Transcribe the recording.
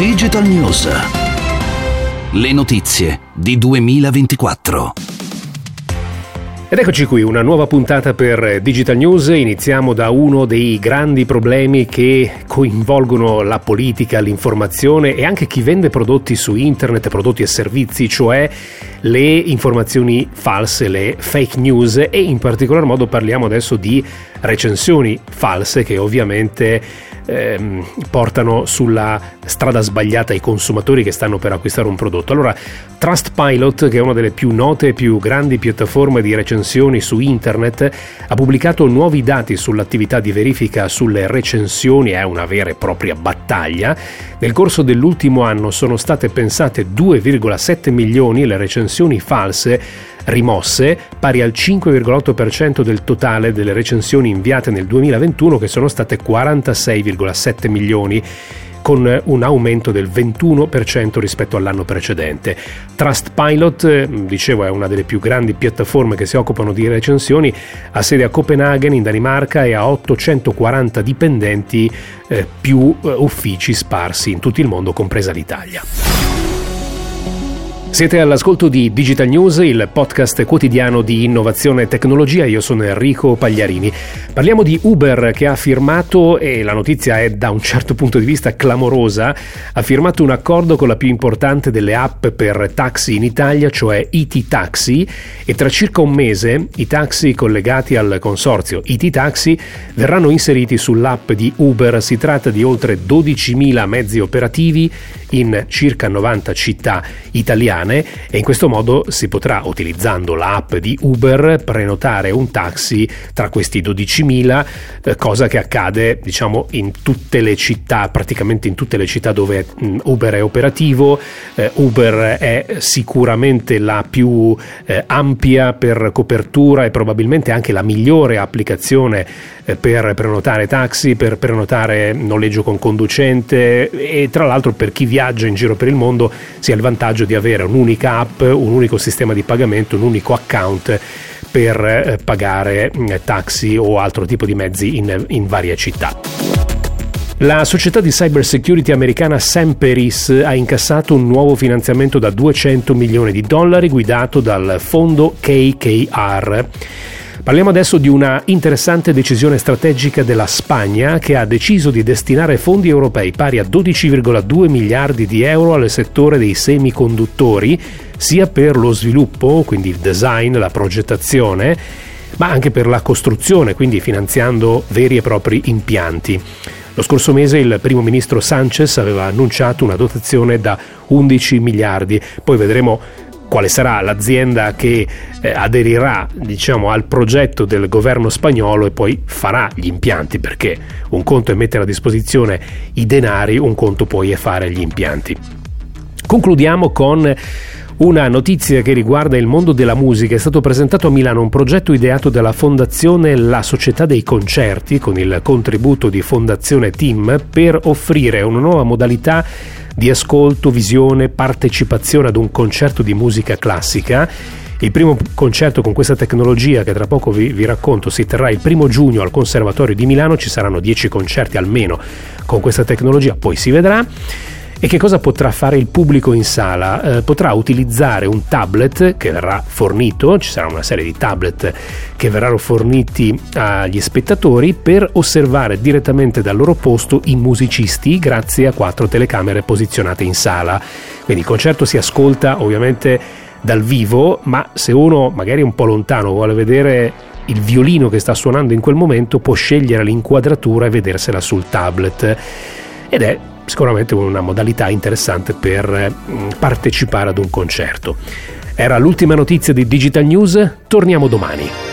Digital News. Le notizie di 2024. Ed eccoci qui, una nuova puntata per Digital News. Iniziamo da uno dei grandi problemi che coinvolgono la politica, l'informazione e anche chi vende prodotti su internet, prodotti e servizi, cioè le informazioni false, le fake news e in particolar modo parliamo adesso di recensioni false che ovviamente ehm, portano sulla strada sbagliata i consumatori che stanno per acquistare un prodotto. Allora, Trustpilot, che è una delle più note e più grandi piattaforme di recensioni su internet, ha pubblicato nuovi dati sull'attività di verifica sulle recensioni, è una vera e propria battaglia. Nel corso dell'ultimo anno sono state pensate 2,7 milioni le recensioni false rimosse, pari al 5,8% del totale delle recensioni inviate nel 2021 che sono state 46,7 milioni con un aumento del 21% rispetto all'anno precedente. Trustpilot, dicevo, è una delle più grandi piattaforme che si occupano di recensioni, ha sede a Copenaghen in Danimarca e ha 840 dipendenti, eh, più eh, uffici sparsi in tutto il mondo, compresa l'Italia. Siete all'ascolto di Digital News, il podcast quotidiano di innovazione e tecnologia. Io sono Enrico Pagliarini. Parliamo di Uber che ha firmato, e la notizia è da un certo punto di vista clamorosa, ha firmato un accordo con la più importante delle app per taxi in Italia, cioè IT Taxi, e tra circa un mese i taxi collegati al consorzio IT Taxi verranno inseriti sull'app di Uber. Si tratta di oltre 12.000 mezzi operativi in circa 90 città italiane e in questo modo si potrà, utilizzando l'app di Uber, prenotare un taxi tra questi 12.000, eh, cosa che accade diciamo in tutte le città, praticamente in tutte le città dove mh, Uber è operativo. Eh, Uber è sicuramente la più eh, ampia per copertura e probabilmente anche la migliore applicazione per prenotare taxi, per prenotare noleggio con conducente e tra l'altro per chi viaggia in giro per il mondo si ha il vantaggio di avere un'unica app, un unico sistema di pagamento, un unico account per eh, pagare eh, taxi o altro tipo di mezzi in, in varie città. La società di cybersecurity americana Semperis ha incassato un nuovo finanziamento da 200 milioni di dollari guidato dal fondo KKR. Parliamo adesso di una interessante decisione strategica della Spagna che ha deciso di destinare fondi europei pari a 12,2 miliardi di euro al settore dei semiconduttori, sia per lo sviluppo, quindi il design, la progettazione, ma anche per la costruzione, quindi finanziando veri e propri impianti. Lo scorso mese il primo ministro Sanchez aveva annunciato una dotazione da 11 miliardi, poi vedremo quale sarà l'azienda che eh, aderirà diciamo, al progetto del governo spagnolo e poi farà gli impianti, perché un conto è mettere a disposizione i denari, un conto poi è fare gli impianti. Concludiamo con una notizia che riguarda il mondo della musica. È stato presentato a Milano un progetto ideato dalla Fondazione La Società dei Concerti con il contributo di Fondazione Team per offrire una nuova modalità di ascolto, visione, partecipazione ad un concerto di musica classica. Il primo concerto con questa tecnologia, che tra poco vi, vi, racconto, si terrà il primo giugno al Conservatorio di Milano. Ci saranno 10 concerti almeno con questa tecnologia, poi si vedrà. E che cosa potrà fare il pubblico in sala? Eh, potrà utilizzare un tablet che verrà fornito, ci sarà una serie di tablet che verranno forniti agli spettatori per osservare direttamente dal loro posto i musicisti grazie a quattro telecamere posizionate in sala. Quindi il concerto si ascolta ovviamente dal vivo, ma se uno magari un po' lontano vuole vedere il violino che sta suonando in quel momento può scegliere l'inquadratura e vedersela sul tablet. Ed è sicuramente una modalità interessante per mm, partecipare ad un concerto. Era l'ultima notizia di Digital News, torniamo domani.